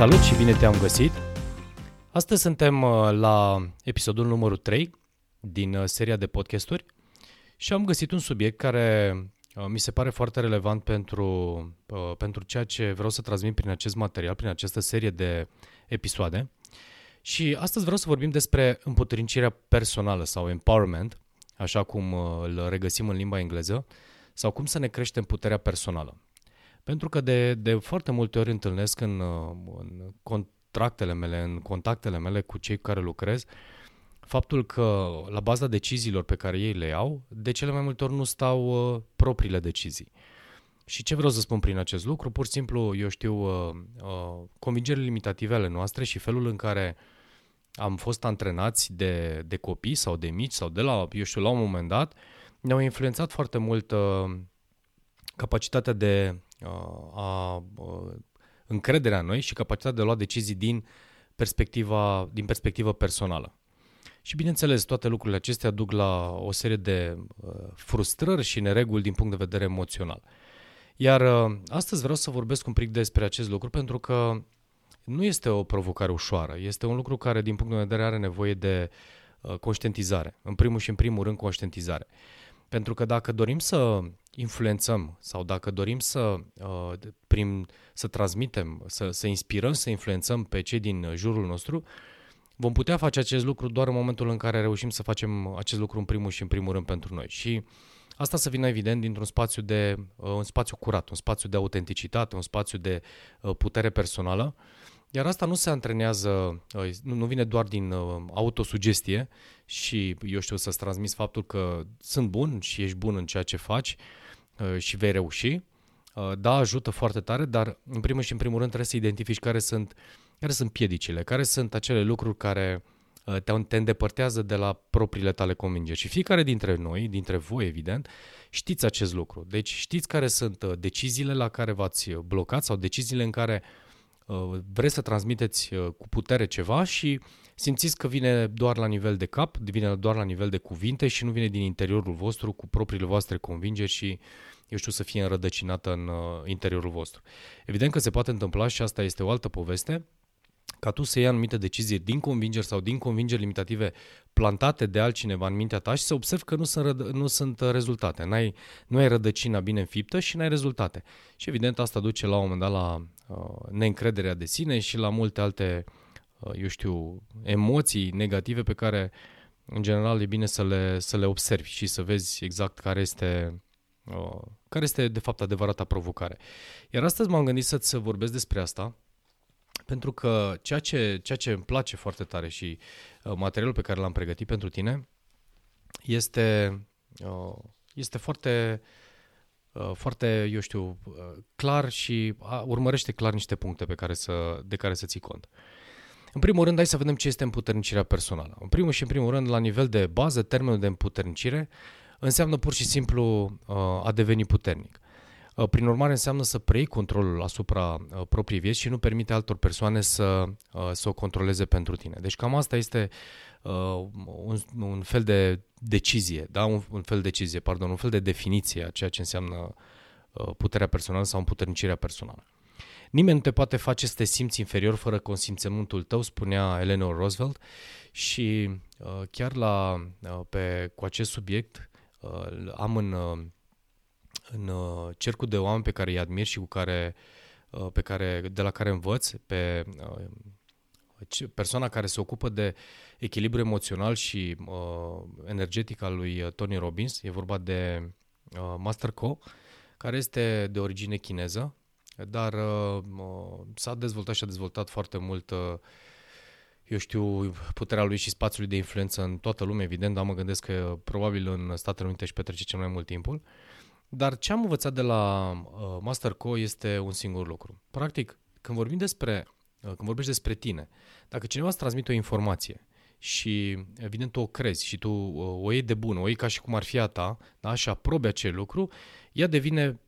Salut și bine te-am găsit! Astăzi suntem uh, la episodul numărul 3 din uh, seria de podcasturi și am găsit un subiect care uh, mi se pare foarte relevant pentru, pentru ceea ce vreau să transmit prin acest material, prin această serie de episoade. Și astăzi vreau să vorbim despre împuternincirea personală sau empowerment, așa cum îl regăsim în limba engleză, sau cum să ne creștem puterea personală. Pentru că de, de foarte multe ori întâlnesc în, în contractele mele, în contactele mele cu cei cu care lucrez, faptul că la baza deciziilor pe care ei le iau, de cele mai multe ori nu stau uh, propriile decizii. Și ce vreau să spun prin acest lucru? Pur și simplu, eu știu, uh, uh, convingerile limitative ale noastre și felul în care am fost antrenați de, de copii sau de mici sau de la, eu știu, la un moment dat, ne-au influențat foarte mult uh, capacitatea de uh, a uh, încrederea în noi și capacitatea de a lua decizii din perspectiva, din perspectivă personală. Și bineînțeles, toate lucrurile acestea duc la o serie de uh, frustrări și nereguli din punct de vedere emoțional. Iar uh, astăzi vreau să vorbesc un pic despre acest lucru pentru că nu este o provocare ușoară, este un lucru care din punct de vedere are nevoie de uh, conștientizare. În primul și în primul rând conștientizare. Pentru că dacă dorim să influențăm sau dacă dorim să, uh, prin, să transmitem, să, să inspirăm, să influențăm pe cei din jurul nostru, vom putea face acest lucru doar în momentul în care reușim să facem acest lucru în primul și în primul rând pentru noi. Și asta să vină evident dintr-un spațiu de uh, un spațiu curat, un spațiu de autenticitate, un spațiu de uh, putere personală. Iar asta nu se antrenează, nu vine doar din autosugestie și, eu știu, să-ți transmiți faptul că sunt bun și ești bun în ceea ce faci, Uh, și vei reuși. Uh, da, ajută foarte tare, dar în primul și în primul rând trebuie să identifici care sunt, care sunt piedicile, care sunt acele lucruri care uh, te, te îndepărtează de la propriile tale convingeri. Și fiecare dintre noi, dintre voi evident, știți acest lucru. Deci știți care sunt deciziile la care v-ați blocat sau deciziile în care vreți să transmiteți cu putere ceva și simțiți că vine doar la nivel de cap, vine doar la nivel de cuvinte și nu vine din interiorul vostru cu propriile voastre convingeri și uh, eu știu, să fie înrădăcinată în uh, interiorul vostru. Evident că se poate întâmpla și asta este o altă poveste, ca tu să iei anumite decizii din convingeri sau din convingeri limitative plantate de altcineva în mintea ta și să observi că nu sunt, răd- nu sunt uh, rezultate. N-ai, nu ai rădăcina bine înfiptă și n-ai rezultate. Și evident asta duce la un moment dat la uh, neîncrederea de sine și la multe alte, uh, eu știu, emoții negative pe care în general e bine să le, să le observi și să vezi exact care este Uh, care este de fapt adevărata provocare. Iar astăzi m-am gândit să-ți vorbesc despre asta, pentru că ceea ce, ceea ce îmi place foarte tare și uh, materialul pe care l-am pregătit pentru tine este, uh, este foarte, foarte, eu știu, clar și urmărește clar niște puncte pe care să, de care să ții cont. În primul rând, hai să vedem ce este împuternicirea personală. În primul și în primul rând, la nivel de bază, termenul de împuternicire înseamnă pur și simplu uh, a deveni puternic. Uh, prin urmare, înseamnă să preiei controlul asupra uh, propriei vieți și nu permite altor persoane să, să o controleze pentru tine. Deci cam asta este un, un fel de decizie, da? un, un fel de decizie, pardon, un fel de definiție a ceea ce înseamnă puterea personală sau împuternicirea personală. Nimeni nu te poate face să te simți inferior fără consimțământul tău, spunea Eleanor Roosevelt și uh, chiar la, uh, pe, cu acest subiect uh, am în, uh, în uh, cercul de oameni pe care îi admir și cu care, uh, pe care, de la care învăț, pe uh, persoana care se ocupă de echilibru emoțional și uh, energetic al lui uh, Tony Robbins. E vorba de uh, Master Co, care este de origine chineză, dar uh, s-a dezvoltat și a dezvoltat foarte mult uh, eu știu, puterea lui și spațiului de influență în toată lumea, evident, dar mă gândesc că probabil în Statele Unite își petrece cel mai mult timpul. Dar ce am învățat de la uh, Masterco este un singur lucru. Practic, când vorbim despre, uh, când vorbești despre tine, dacă cineva îți transmite o informație și evident tu o crezi și tu uh, o iei de bun, o iei ca și cum ar fi a ta, da? și aprobi acel lucru, ea devine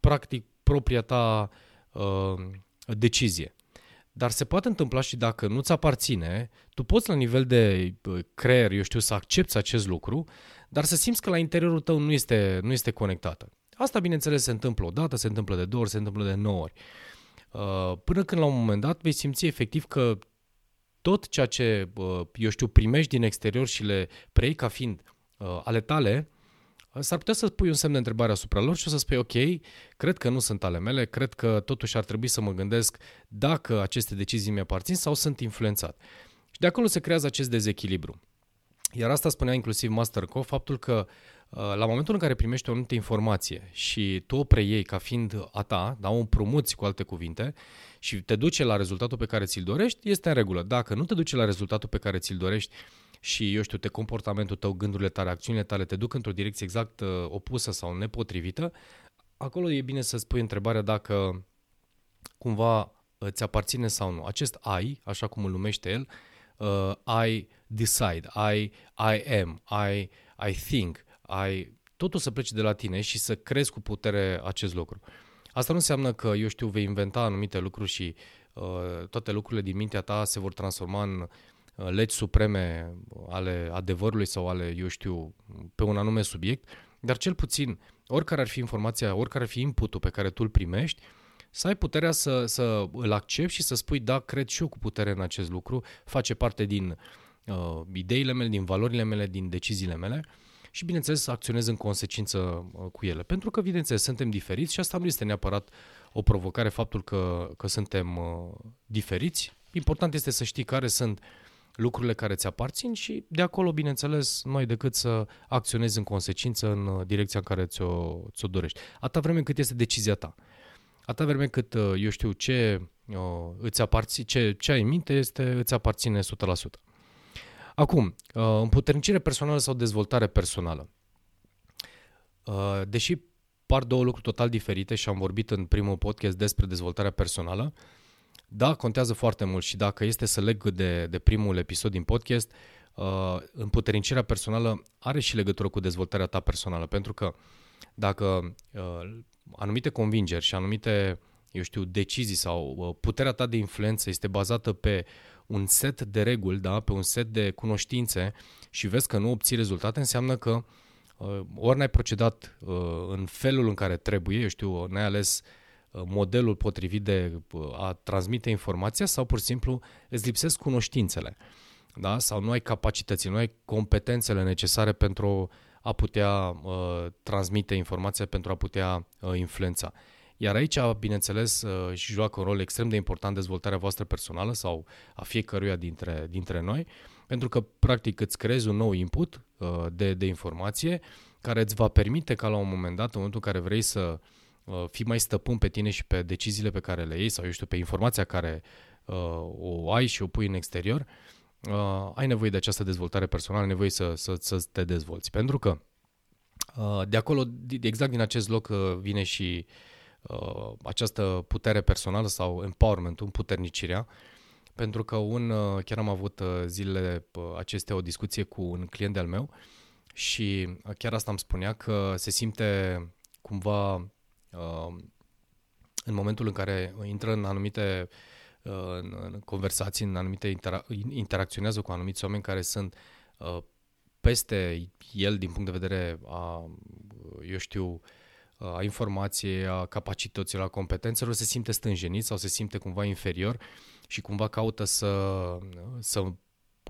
practic propria ta uh, decizie. Dar se poate întâmpla și dacă nu-ți aparține, tu poți la nivel de creier, eu știu, să accepti acest lucru, dar să simți că la interiorul tău nu este, nu este conectată. Asta, bineînțeles, se întâmplă o dată, se întâmplă de două ori, se întâmplă de nouă ori. până când la un moment dat vei simți efectiv că tot ceea ce, eu știu, primești din exterior și le preiei ca fiind ale tale, s-ar putea să pui un semn de întrebare asupra lor și o să spui, ok, cred că nu sunt ale mele, cred că totuși ar trebui să mă gândesc dacă aceste decizii mi-aparțin sau sunt influențat. Și de acolo se creează acest dezechilibru. Iar asta spunea inclusiv Masterco, faptul că uh, la momentul în care primești o anumită informație și tu o preiei ca fiind a ta, da, o împrumuți cu alte cuvinte și te duce la rezultatul pe care ți-l dorești, este în regulă. Dacă nu te duce la rezultatul pe care ți-l dorești și, eu știu, te comportamentul tău, gândurile tale, acțiunile tale te duc într-o direcție exact uh, opusă sau nepotrivită, acolo e bine să spui întrebarea dacă cumva ți aparține sau nu. Acest ai, așa cum îl numește el, uh, I decide, I, I am, I, I think, I... Totul să plece de la tine și să crezi cu putere acest lucru. Asta nu înseamnă că, eu știu, vei inventa anumite lucruri și uh, toate lucrurile din mintea ta se vor transforma în uh, legi supreme ale adevărului sau ale, eu știu, pe un anume subiect, dar cel puțin, oricare ar fi informația, oricare ar fi inputul pe care tu îl primești, să ai puterea să, să îl accepti și să spui, da, cred și eu cu putere în acest lucru, face parte din uh, ideile mele, din valorile mele, din deciziile mele și, bineînțeles, să acționez în consecință uh, cu ele. Pentru că, bineînțeles, suntem diferiți și asta nu este neapărat o provocare, faptul că, că suntem uh, diferiți. Important este să știi care sunt lucrurile care ți aparțin și de acolo, bineînțeles, nu ai decât să acționezi în consecință în uh, direcția în care ți-o, ți-o dorești. Atâta vreme cât este decizia ta. Atâta vreme cât, uh, eu știu, ce, uh, îți aparține, ce, ce ai în minte este, îți aparține 100%. Acum, uh, împuternicire personală sau dezvoltare personală. Deși par două lucruri total diferite și am vorbit în primul podcast despre dezvoltarea personală, da, contează foarte mult și dacă este să leg de, de primul episod din podcast, uh, împuternicirea personală are și legătură cu dezvoltarea ta personală, pentru că dacă uh, anumite convingeri și anumite, eu știu, decizii sau uh, puterea ta de influență este bazată pe un set de reguli, da, pe un set de cunoștințe și vezi că nu obții rezultate, înseamnă că uh, ori n-ai procedat uh, în felul în care trebuie, eu știu, n-ai ales modelul potrivit de a transmite informația sau pur și simplu îți lipsesc cunoștințele. Da? Sau nu ai capacități, nu ai competențele necesare pentru a putea uh, transmite informația, pentru a putea uh, influența. Iar aici, bineînțeles, uh, și joacă un rol extrem de important dezvoltarea voastră personală sau a fiecăruia dintre, dintre noi, pentru că, practic, îți creezi un nou input uh, de, de informație care îți va permite ca la un moment dat, în momentul în care vrei să uh, fii mai stăpân pe tine și pe deciziile pe care le iei sau, eu știu, pe informația care uh, o ai și o pui în exterior, uh, uh, ai nevoie de această dezvoltare personală, ai nevoie să, să, să te dezvolți. Pentru că uh, de acolo, exact din acest loc uh, vine și uh, această putere personală sau empowerment, puternicirea, pentru că un, uh, chiar am avut uh, zilele uh, acestea o discuție cu un client de-al meu și uh, chiar asta îmi spunea că se simte cumva uh, în momentul în care intră în anumite uh, în, în conversații, în anumite intera- interacționează cu anumiți oameni care sunt uh, peste el din punct de vedere a, eu știu, a informației, a capacităților, a competențelor, se simte stânjenit sau se simte cumva inferior și cumva caută să, să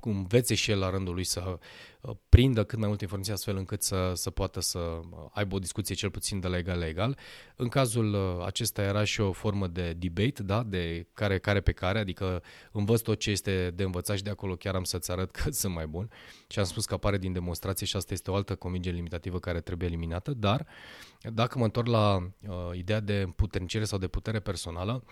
învețe și el la rândul lui să uh, prindă cât mai multe informații astfel încât să, să poată să uh, aibă o discuție cel puțin de la egal la egal. În cazul uh, acesta era și o formă de debate, da? de care, care pe care, adică învăț tot ce este de învățat și de acolo chiar am să-ți arăt că sunt mai bun și am spus că apare din demonstrație și asta este o altă convingere limitativă care trebuie eliminată, dar dacă mă întorc la uh, ideea de puternicire sau de putere personală,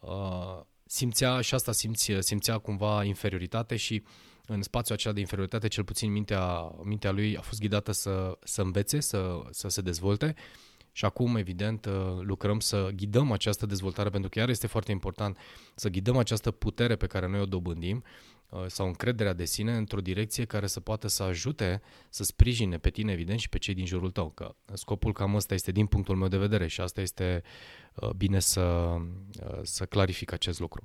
uh, simțea și asta simți, simțea cumva inferioritate și uh, în spațiul acela de inferioritate, cel puțin mintea, mintea lui a fost ghidată să, să învețe, să, să se dezvolte. Și acum, evident, uh, lucrăm să ghidăm această dezvoltare, pentru că iar este foarte important să ghidăm această putere pe care noi o dobândim. uh, sau încrederea de sine într-o direcție care să poată să ajute, să sprijine pe tine, evident, și pe cei din jurul tău. Că scopul cam ăsta este din punctul meu de vedere și asta este uh, bine să, să clarific acest lucru.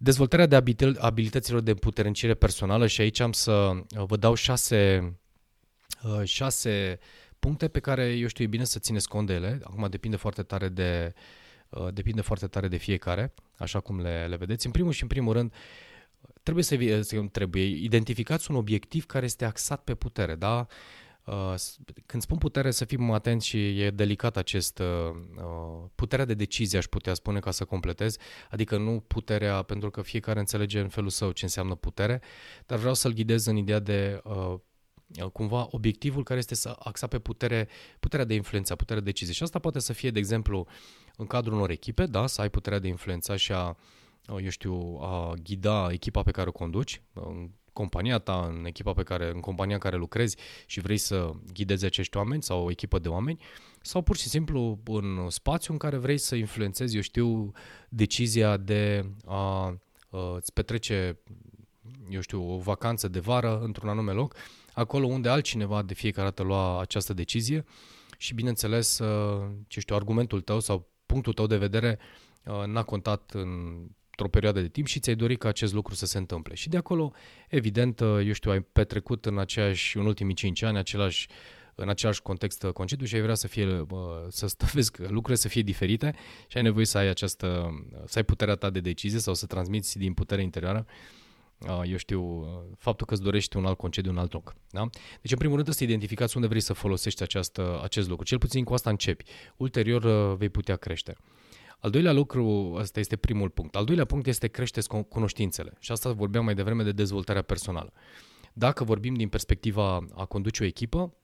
Dezvoltarea de abilităților de puternicire personală și aici am să uh, vă dau șase, uh, șase puncte pe care eu știu e bine să țineți cont de ele. Acum depinde foarte tare de uh, depinde foarte tare de fiecare, așa cum le, le vedeți. În primul și în primul rând, trebuie să trebuie identificați un obiectiv care este axat pe putere, da? Uh, când spun putere, să fim atenți și e delicat acest uh, uh, puterea de decizie, aș putea spune ca să completez, adică nu puterea, pentru că fiecare înțelege în felul său ce înseamnă putere, dar vreau să-l ghidez în ideea de cumva obiectivul care este să axa pe putere, puterea de influență, puterea de decizie. Și asta poate să fie, de exemplu, în cadrul unor echipe, da, să ai puterea de influența și a, eu știu, a ghida echipa pe care o conduci, în compania ta, în echipa pe care, în compania în care lucrezi și vrei să ghidezi acești oameni sau o echipă de oameni, sau pur și simplu în spațiu în care vrei să influențezi, eu știu, decizia de a îți petrece, eu știu, o vacanță de vară într-un anume loc, acolo unde altcineva de fiecare dată lua această decizie și, bineînțeles, ce știu, argumentul tău sau punctul tău de vedere n-a contat în într-o perioadă de timp și ți-ai dorit ca acest lucru să se întâmple. Și de acolo, evident, eu știu, ai petrecut în aceeași, în ultimii 5 ani, același, în același context concediu și ai vrea să fie, să vezi că lucrurile să fie diferite și ai nevoie să ai această, să ai puterea ta de decizie sau să transmiți din puterea interioară eu știu, faptul că îți dorești un alt concediu în alt loc. Da? Deci, în primul rând, să identificați unde vrei să folosești această, acest lucru. Cel puțin cu asta începi. Ulterior vei putea crește. Al doilea lucru, ăsta este primul punct. Al doilea punct este creșteți cunoștințele. Și asta vorbeam mai devreme de dezvoltarea personală. Dacă vorbim din perspectiva a conduce o echipă,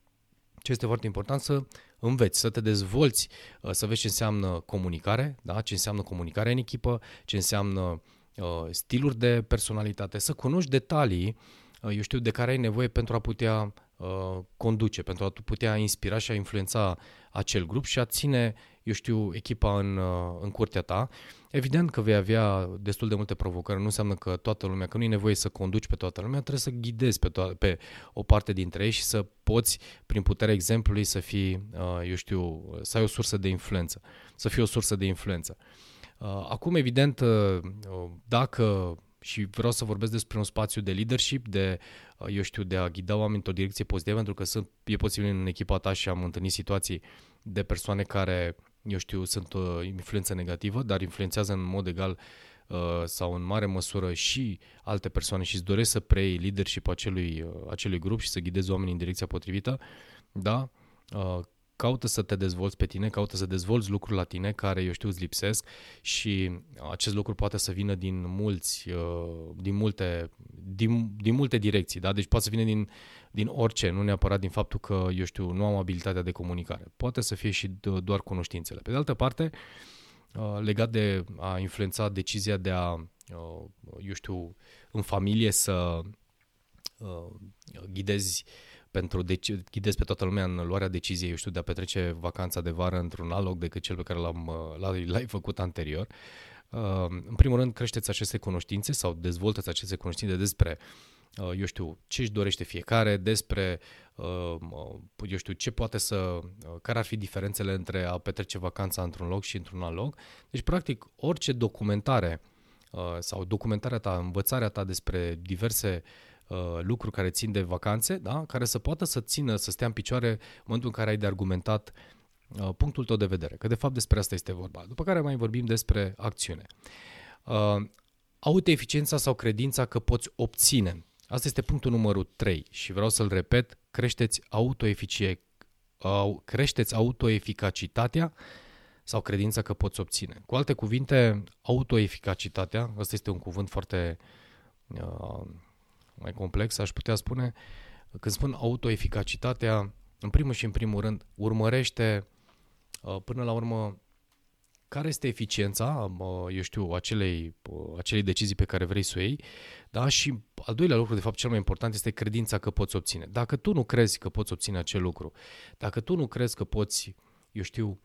ce este foarte important să înveți, să te dezvolți, uh, să vezi ce înseamnă comunicare, da? ce înseamnă comunicare în echipă, ce înseamnă uh, stiluri de personalitate, să cunoști detalii, uh, eu știu, de care ai nevoie pentru a putea uh, conduce, pentru a putea inspira și a influența acel grup și a ține eu știu, echipa în, uh, în curtea ta. Evident că vei avea destul de multe provocări, nu înseamnă că toată lumea, că nu e nevoie să conduci pe toată lumea, trebuie să ghidezi pe, to- pe o parte dintre ei și să poți, prin puterea exemplului, să fii, uh, eu știu, să ai o sursă de influență, să fii o sursă de influență. Uh, acum, evident, dacă și vreau să vorbesc despre un spațiu de leadership, de, eu știu, de a ghida oamenii într-o direcție pozitivă, pentru că sunt, e posibil în echipa ta și am întâlnit situații de persoane care eu știu, sunt uh, influență negativă, dar influențează în mod egal uh, sau în mare măsură și alte persoane și îți doresc să preiei leadership acelui, uh, acelui grup și să ghidezi oamenii în direcția potrivită, da? Uh, caută să te dezvolți pe tine, caută să dezvolți lucruri la tine care, eu știu, îți lipsesc și acest lucru poate să vină din mulți, uh, din multe, din, din multe direcții, da? Deci poate să vină din, din orice, nu neapărat din faptul că, eu știu, nu am abilitatea de comunicare. Poate să fie și doar cunoștințele. Pe de altă parte, uh, legat de a influența decizia de a, uh, eu știu, în familie să ghidezi pentru deci, ghidezi pe toată lumea în luarea deciziei, eu știu, de a petrece vacanța de vară într-un alt loc decât cel pe care l-am, uh, l-ai făcut anterior. Uh, în primul rând, creșteți aceste cunoștințe sau dezvoltați aceste cunoștințe despre uh, eu știu, ce își dorește fiecare, despre, eu știu, ce poate să, care ar fi diferențele între a petrece vacanța într-un loc și într-un alt loc. Deci, practic, orice documentare sau documentarea ta, învățarea ta despre diverse uh, uh, lucruri care țin de vacanțe, da? care să poată să țină, să stea în picioare în momentul în care ai de argumentat uh, punctul tău de vedere, că de fapt despre asta este vorba. După care mai vorbim despre acțiune. Uh, autoeficiența sau credința că poți obține. Asta este punctul numărul 3 și vreau să-l repet, creșteți autoeficie, uh, creșteți autoeficacitatea sau credința că poți obține. Cu alte cuvinte, autoeficacitatea, ăsta este un cuvânt foarte uh, mai complex, aș putea spune, când spun autoeficacitatea, în primul și în primul rând, urmărește uh, până la urmă care este eficiența, uh, eu știu, acelei, uh, acelei decizii pe care vrei să o iei, da? și al doilea lucru, de fapt, cel mai important este credința că poți obține. Dacă tu nu crezi că poți obține acel lucru, dacă tu nu crezi că poți, eu știu,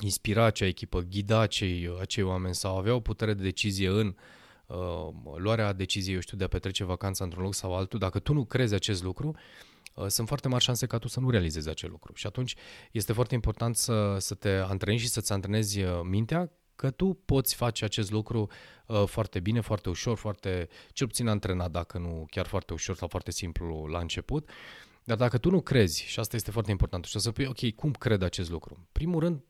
inspira acea echipă, ghida acei, acei oameni sau avea o putere de decizie în uh, uh, luarea deciziei, eu știu, de a petrece vacanța într-un loc sau altul, dacă tu nu crezi acest lucru, uh, sunt foarte mari șanse ca tu să nu realizezi acel lucru. Și atunci este foarte important să, să te antrenezi și să-ți antrenezi uh, mintea că tu poți face acest lucru uh, foarte bine, foarte ușor, foarte, cel puțin antrenat, dacă nu chiar foarte ușor sau foarte simplu la început. Dar dacă tu nu crezi, și asta este foarte important, și să spui, ok, cum cred acest lucru? Primul rând,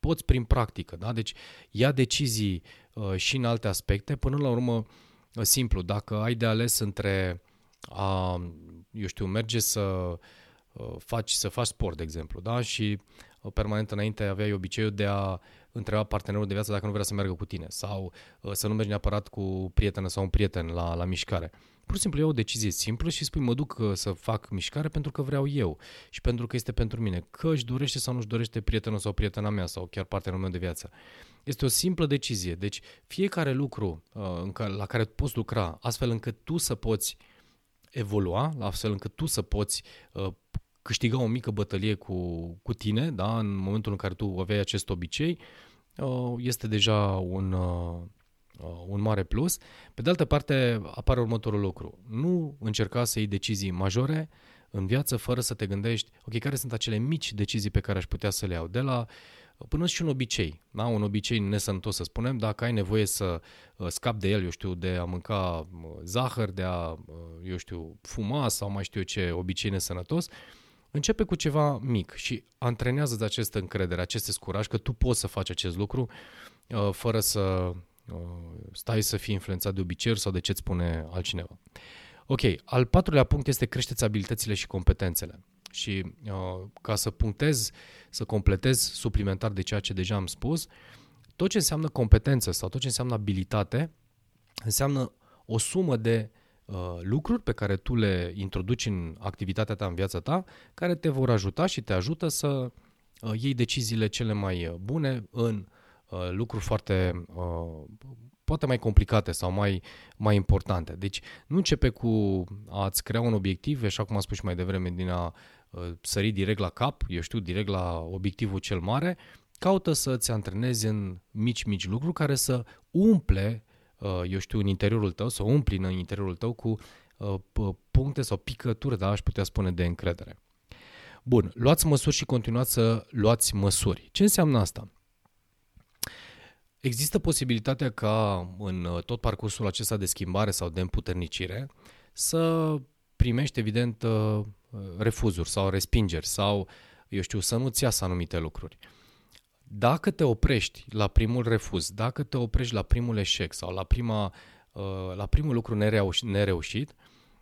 poți prin practică, da? Deci ia decizii uh, și în alte aspecte, până la urmă, uh, simplu, dacă ai de ales între a, eu știu, merge să uh, faci, să faci sport, de exemplu, da? Și uh, permanent înainte aveai obiceiul de a întreba partenerul de viață dacă nu vrea să meargă cu tine sau uh, să nu mergi neapărat cu prietenă sau un prieten la, la mișcare. Pur și simplu iau o decizie simplă și spui mă duc uh, să fac mișcare pentru că vreau eu și pentru că este pentru mine. Că își dorește sau nu își dorește prietenul sau prietena mea sau chiar partenerul meu de viață. Este o simplă decizie. Deci fiecare lucru uh, la care poți lucra astfel încât tu să poți evolua, astfel încât tu să poți uh, câștiga o mică bătălie cu, cu tine, da? în momentul în care tu aveai acest obicei, este deja un, Uh, un mare plus. Pe de altă parte, apare următorul lucru. Nu încerca să iei decizii majore în viață fără să te gândești, ok, care sunt acele mici decizii pe care aș putea să le iau, de la până și un obicei, da? un obicei nesănătos să spunem, dacă ai nevoie să uh, scapi de el, eu știu, de a mânca uh, zahăr, de a, eu știu, fuma sau mai știu eu ce obicei nesănătos, începe cu ceva mic și antrenează-ți această încredere, acest curaj că tu poți să faci acest lucru fără să Uh, stai să fii influențat de obiceiuri sau de ce îți spune altcineva. Ok, al patrulea punct este creșteți abilitățile și competențele. Și uh, ca să punctez, să completez suplimentar de ceea ce deja am spus, tot ce înseamnă competență sau tot ce înseamnă abilitate înseamnă o sumă de uh, lucruri pe care tu le introduci în activitatea ta, în viața ta, care te vor ajuta și te ajută să uh, iei deciziile cele mai bune în Uh, lucruri foarte, uh, poate mai complicate sau mai, mai importante. Deci nu începe cu a-ți crea un obiectiv, așa cum am spus și mai devreme, din a uh, sări direct la cap, eu știu, direct la obiectivul cel mare, caută să-ți antrenezi în mici, mici lucruri care să umple, eu știu, în interiorul tău, să umpli în interiorul tău cu puncte sau picături, da, aș putea spune, de încredere. Bun, luați măsuri și continuați să luați măsuri. Ce înseamnă asta? Există posibilitatea ca în uh, tot parcursul acesta de schimbare sau de împuternicire să primești evident uh, refuzuri sau respingeri sau, eu știu, să nu-ți iasă anumite lucruri. Dacă te oprești la primul refuz, dacă te oprești la primul eșec sau la, prima, uh, la primul lucru nereușit,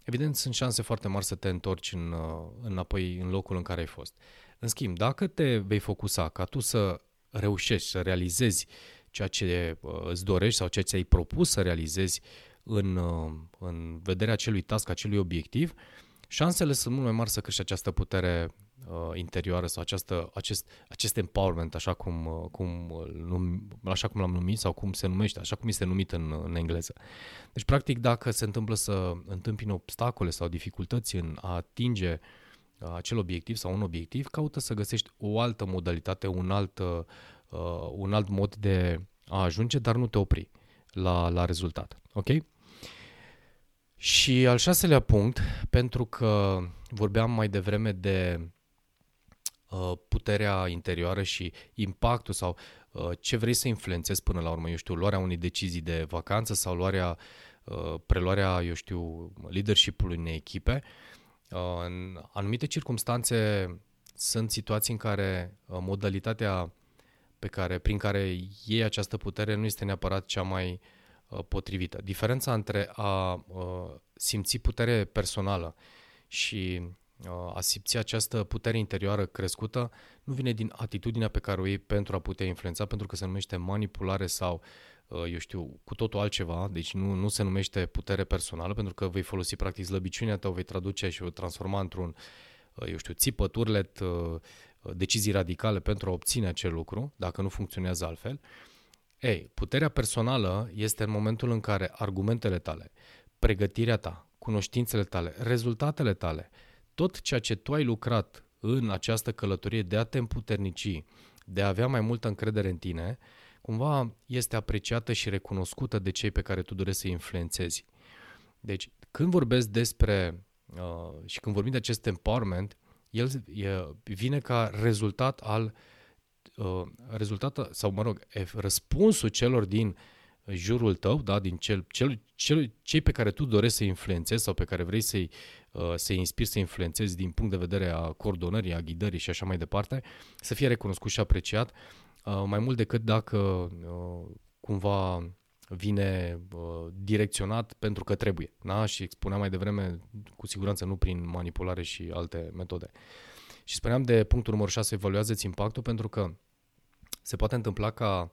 evident sunt șanse foarte mari să te întorci în, înapoi în locul în care ai fost. În schimb, dacă te vei focusa ca tu să reușești, să realizezi uh, ceea ce uh, îți dorești sau ceea ce ai propus să realizezi în, uh, în vederea acelui task, acelui obiectiv, șansele sunt mult mai mari să crești această putere uh, interioară sau această, acest, acest empowerment, așa cum, uh, cum, num, așa cum l-am numit sau cum se numește, așa cum este numit în, în engleză. Deci, practic, dacă se întâmplă să întâmpini obstacole sau dificultăți în a atinge acel obiectiv sau un obiectiv, caută să găsești o altă modalitate, un alt, uh, uh, un alt mod de a ajunge, dar nu te opri la, la rezultat. Ok? Și al șaselea punct, pentru că vorbeam mai devreme de uh, puterea interioară și impactul sau uh, ce vrei să influențezi până la urmă, eu știu, luarea unei decizii de vacanță sau luarea, uh, preluarea, eu știu, leadership-ului unei echipe, uh, în anumite circunstanțe sunt situații în care uh, modalitatea pe care, prin care iei această putere nu este neapărat cea mai uh, potrivită. Diferența între a uh, simți putere personală și uh, a simți această putere interioară crescută nu vine din atitudinea pe care o iei pentru a putea influența, pentru că se numește manipulare sau, uh, eu știu, cu totul altceva, deci nu, nu se numește putere personală, pentru că vei folosi practic slăbiciunea ta, o vei traduce și o transforma într-un, uh, eu știu, țipă, turlet, uh, decizii radicale pentru a obține acel lucru, dacă nu funcționează altfel, ei, puterea personală este în momentul în care argumentele tale, pregătirea ta, cunoștințele tale, rezultatele tale, tot ceea ce tu ai lucrat în această călătorie de a te împuternici, de a avea mai multă încredere în tine, cumva este apreciată și recunoscută de cei pe care tu dorești să influențezi. Deci, când vorbesc despre uh, și când vorbim de acest empowerment, el e, vine ca rezultat al uh, rezultat, sau mă rog, răspunsul celor din jurul tău, da, din cel, cel, cel, cei pe care tu dorești să influențezi sau pe care vrei să-i, uh, să-i inspiri să influențezi din punct de vedere a coordonării, a ghidării și așa mai departe, să fie recunoscut și apreciat, uh, mai mult decât dacă uh, cumva vine uh, direcționat pentru că trebuie. Da? Și spuneam mai devreme, cu siguranță nu prin manipulare și alte metode. Și spuneam de punctul numărul 6, evaluează-ți impactul pentru că se poate întâmpla ca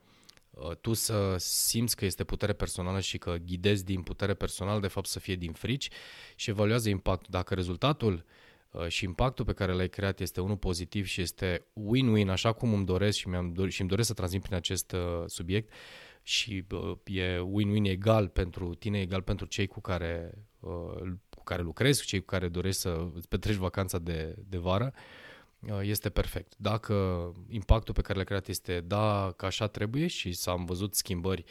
uh, tu să simți că este putere personală și că ghidezi din putere personală, de fapt să fie din frici și evaluează impactul. Dacă rezultatul uh, și impactul pe care l-ai creat este unul pozitiv și este win-win, așa cum îmi doresc și, mi-am dor- și îmi doresc să transmit prin acest uh, subiect, și uh, e win-win egal pentru tine, egal pentru cei cu care, uh, cu care lucrezi, cei cu care dorești să îți petreci vacanța de, de vară, uh, este perfect. Dacă impactul pe care l-ai creat este da, că așa trebuie și s-am văzut schimbări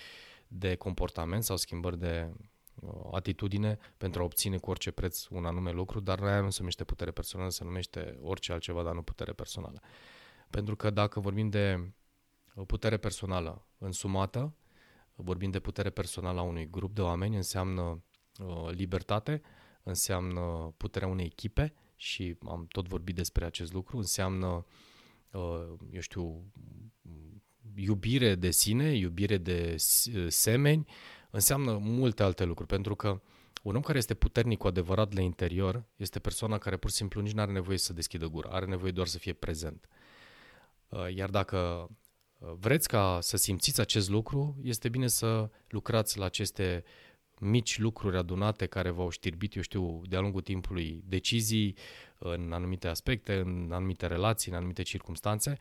de comportament sau schimbări de uh, atitudine pentru a obține cu orice preț un anume lucru, dar aia nu se numește putere personală, se numește orice altceva, dar nu putere personală. Pentru că dacă vorbim de putere personală însumată, vorbim de putere personală a unui grup de oameni, înseamnă uh, libertate, înseamnă puterea unei echipe și am tot vorbit despre acest lucru, înseamnă, uh, eu știu, iubire de sine, iubire de semeni, înseamnă multe alte lucruri, pentru că un om care este puternic cu adevărat la interior este persoana care pur și simplu nici nu are nevoie să deschidă gura, are nevoie doar să fie prezent. Uh, iar dacă vreți ca să simțiți acest lucru, este bine să lucrați la aceste mici lucruri adunate care v-au știrbit, eu știu, de-a lungul timpului decizii în anumite aspecte, în anumite relații, în anumite circunstanțe,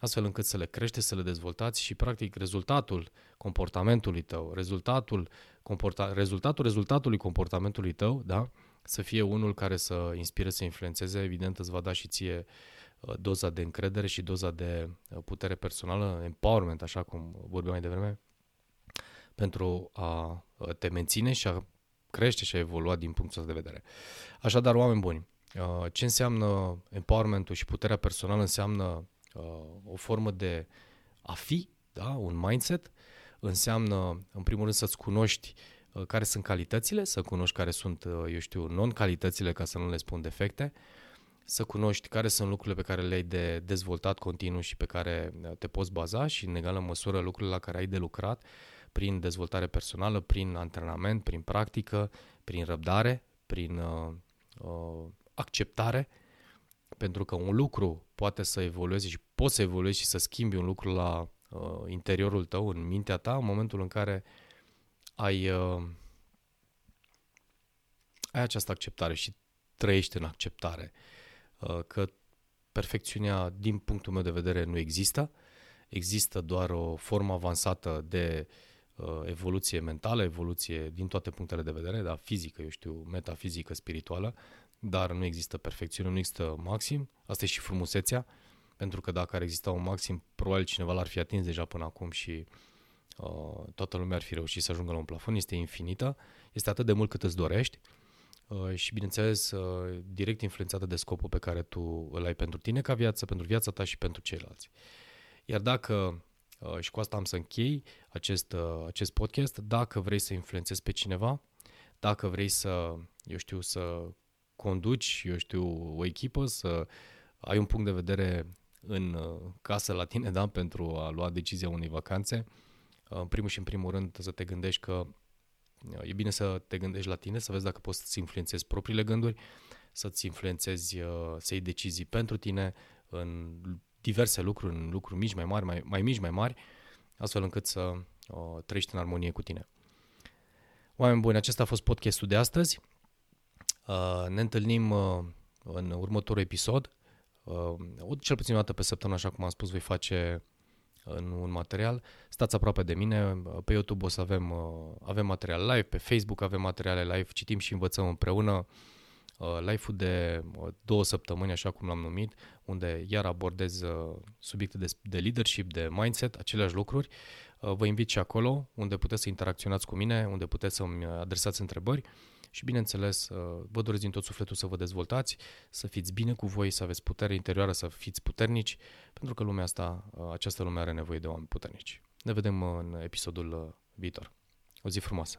astfel încât să le creșteți, să le dezvoltați și, practic, rezultatul comportamentului tău, rezultatul, comporta, rezultatul rezultatului comportamentului tău, da, să fie unul care să inspire, să influențeze, evident îți va da și ție uh, Uh, doza de încredere și doza de uh, putere personală, empowerment, așa cum vorbeam mai devreme, pentru a uh, te menține și a crește și a evolua din punctul ăsta de vedere. Așadar, oameni buni, ce înseamnă empowermentul și puterea personală înseamnă o formă de a fi, da? un mindset, înseamnă, în primul rând, să-ți cunoști care sunt calitățile, să cunoști care sunt, eu știu, non-calitățile, ca să nu le spun defecte, să cunoști care sunt lucrurile pe care le-ai de dezvoltat continuu și pe care uh, te poți baza și în egală măsură lucrurile la care ai de lucrat prin dezvoltare personală, prin antrenament, prin practică, prin răbdare, prin uh, uh, acceptare, pentru că un lucru poate să evolueze și poți să evoluezi și să schimbi un lucru la uh, interiorul tău, în mintea ta, în momentul în care ai, uh, ai această acceptare și trăiești în acceptare. Uh, Uh, că perfecțiunea, din punctul meu de vedere, nu există. Există doar o formă avansată de uh, evoluție mentală, evoluție din toate punctele de vedere, da, fizică, eu știu, metafizică, spirituală, dar nu există perfecțiune, nu există maxim. Asta e și frumusețea, pentru că dacă ar exista un maxim, probabil cineva l-ar fi atins deja până acum și uh, toată lumea ar fi reușit să ajungă la un plafon. Este infinită, este atât de mult cât îți dorești Uh, și, bineînțeles, uh, direct influențată de scopul pe care tu îl ai pentru tine ca viață, pentru viața ta și pentru ceilalți. Iar dacă, uh, și cu asta am să închei acest, acest podcast, dacă vrei să influențezi pe cineva, dacă vrei să, eu știu, să conduci, eu știu, o echipă, să ai un punct de vedere în casă la tine, da, pentru a lua decizia unei vacanțe, în primul și în primul rând să te gândești că E bine să te gândești la tine, să vezi dacă poți să-ți influențezi propriile gânduri, să-ți influențezi, uh, să iei decizii pentru tine în diverse lucruri, în lucruri mici, mai mari, mai, mai mici, mai mari, astfel încât să uh, trăiești în armonie cu tine. Oameni buni, acesta a fost podcastul de astăzi. Uh, ne întâlnim uh, în următorul episod. Uh, cel puțin o dată pe săptămână, așa cum am spus, voi face în un material, stați aproape de mine, pe YouTube o să avem, uh, avem material live, pe Facebook avem materiale live, citim și învățăm împreună. Uh, live-ul de uh, două săptămâni, așa cum l-am numit, unde iar abordez subiecte de, de leadership, de mindset, aceleași lucruri. Vă invit și acolo, unde puteți să interacționați cu mine, unde puteți să-mi adresați întrebări și bineînțeles uh, vă doresc din tot sufletul să vă dezvoltați, să fiți bine cu voi, să aveți putere interioară, să fiți puternici, pentru că lumea asta, uh, această lume are nevoie de oameni puternici. Ne vedem în episodul uh, viitor. O zi frumoasă!